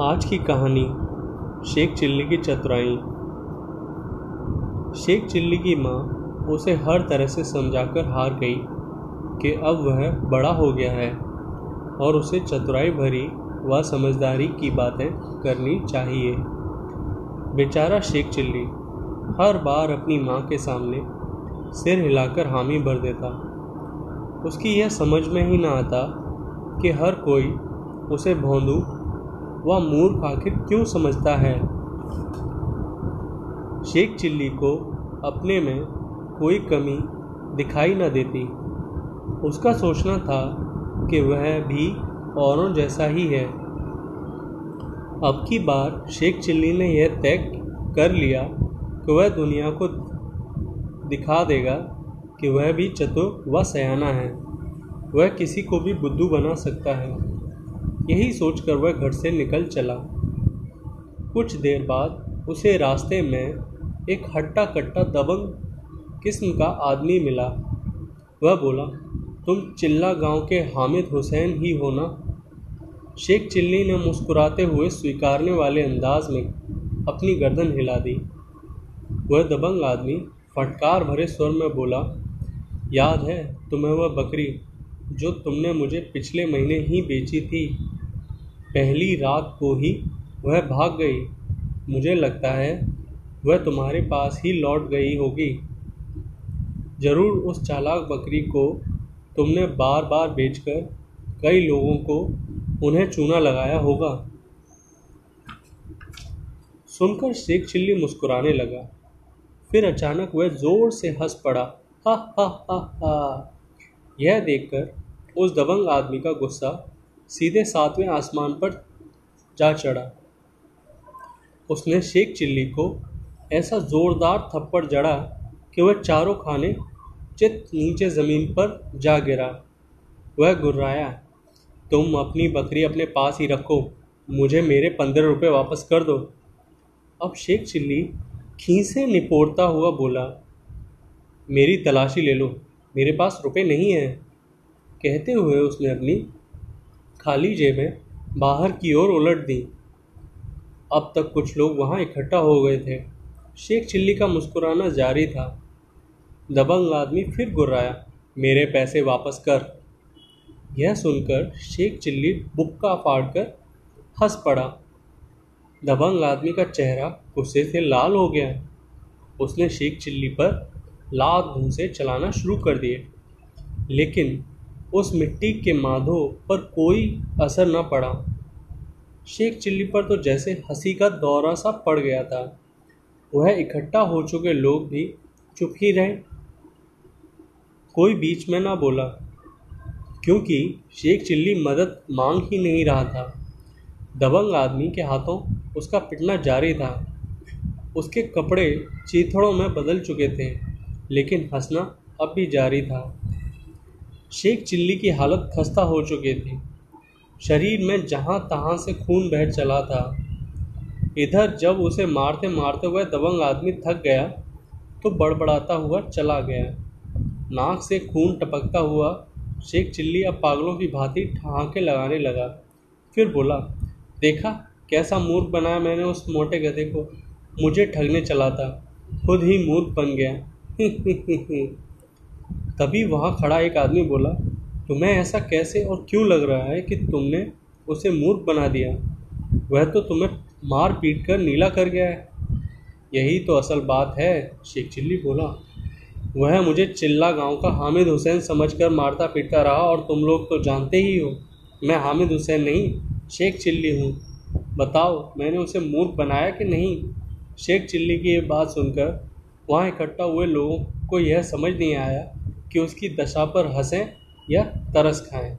आज की कहानी शेख चिल्ली की चतुराई। शेख चिल्ली की माँ उसे हर तरह से समझाकर हार गई कि अब वह बड़ा हो गया है और उसे चतुराई भरी व समझदारी की बातें करनी चाहिए। बेचारा शेख चिल्ली हर बार अपनी माँ के सामने सिर हिलाकर हामी भर देता। उसकी यह समझ में ही ना आता कि हर कोई उसे भोंदू व मूर्ख आखिर क्यों समझता है? शेख चिल्ली को अपने में कोई कमी दिखाई न देती। उसका सोचना था कि वह भी औरों जैसा ही है। अब की बार शेख चिल्ली ने यह तय कर लिया कि वह दुनिया को दिखा देगा कि वह भी चतुर व सयाना है। वह किसी को भी बुद्धू बना सकता है। यही सोचकर वह घर से निकल चला। कुछ देर बाद उसे रास्ते में एक हट्टा कट्टा दबंग किस्म का आदमी मिला। वह बोला, तुम चिल्ला गाँव के हामिद हुसैन ही हो ना? शेख चिल्ली ने मुस्कुराते हुए स्वीकारने वाले अंदाज में अपनी गर्दन हिला दी। वह दबंग आदमी फटकार भरे स्वर में बोला, याद है तुम्हें वह बकरी जो तुमने मुझे पिछले महीने ही बेची थी? पहली रात को ही वह भाग गई। मुझे लगता है वह तुम्हारे पास ही लौट गई होगी। ज़रूर उस चालाक बकरी को तुमने बार बार बेचकर कई लोगों को उन्हें चूना लगाया होगा। सुनकर शेख चिल्ली मुस्कुराने लगा। फिर अचानक वह ज़ोर से हंस पड़ा। हा हा हा हा। यह देखकर उस दबंग आदमी का गुस्सा सीधे सातवें आसमान पर जा चढ़ा। उसने शेख चिल्ली को ऐसा जोरदार थप्पड़ जड़ा कि वह चारों खाने चित नीचे ज़मीन पर जा गिरा। वह गुर्राया, तुम अपनी बकरी अपने पास ही रखो, मुझे मेरे पंद्रह रुपये वापस कर दो। अब शेख चिल्ली खींसे निपोड़ता हुआ बोला, मेरी तलाशी ले लो, मेरे पास रुपए नहीं हैं। कहते हुए उसने अपनी खाली जेबें बाहर की ओर उलट दी। अब तक कुछ लोग वहाँ इकट्ठा हो गए थे। शेख चिल्ली का मुस्कुराना जारी था। दबंग आदमी फिर गुर्राया, मेरे पैसे वापस कर। यह सुनकर शेख चिल्ली बुक्का फाड़कर हंस पड़ा। दबंग आदमी का चेहरा गुस्से से लाल हो गया। उसने शेख चिल्ली पर लात घूंसे चलाना शुरू कर दिए। लेकिन उस मिट्टी के माधो पर कोई असर न पड़ा। शेख चिल्ली पर तो जैसे हँसी का दौरा सा पड़ गया था। वह इकट्ठा हो चुके लोग भी चुप ही रहे। कोई बीच में ना बोला, क्योंकि शेख चिल्ली मदद मांग ही नहीं रहा था। दबंग आदमी के हाथों उसका पिटना जारी था। उसके कपड़े चीथड़ों में बदल चुके थे, लेकिन हंसना अब भी जारी था। शेख चिल्ली की हालत खस्ता हो चुकी थी। शरीर में जहाँ तहाँ से खून बह चला था। इधर जब उसे मारते मारते हुए दबंग आदमी थक गया तो बड़बड़ाता हुआ चला गया। नाक से खून टपकता हुआ शेख चिल्ली अब पागलों की भांति ठहाके लगाने लगा। फिर बोला, देखा, कैसा मूर्ख बनाया मैंने उस मोटे गधे को। मुझे ठगने चला था। खुद ही मूर्ख बन गया। तभी वहाँ खड़ा एक आदमी बोला तुम्हें ऐसा कैसे और क्यों लग रहा है कि तुमने उसे मूर्ख बना दिया? वह तो तुम्हें मार पीट कर नीला कर गया है। यही तो असल बात है, शेख चिल्ली बोला। वह मुझे चिल्ला गाँव का हामिद हुसैन समझकर मारता पीटता रहा और तुम लोग तो जानते ही हो, मैं हामिद हुसैन नहीं, शेख चिल्ली हूँ। बताओ, मैंने उसे मूर्ख बनाया कि नहीं? शेख चिल्ली की ये बात सुनकर वहाँ इकट्ठा हुए लोगों को यह समझ नहीं आया कि उसकी दशा पर हंसें या तरस खाएँ।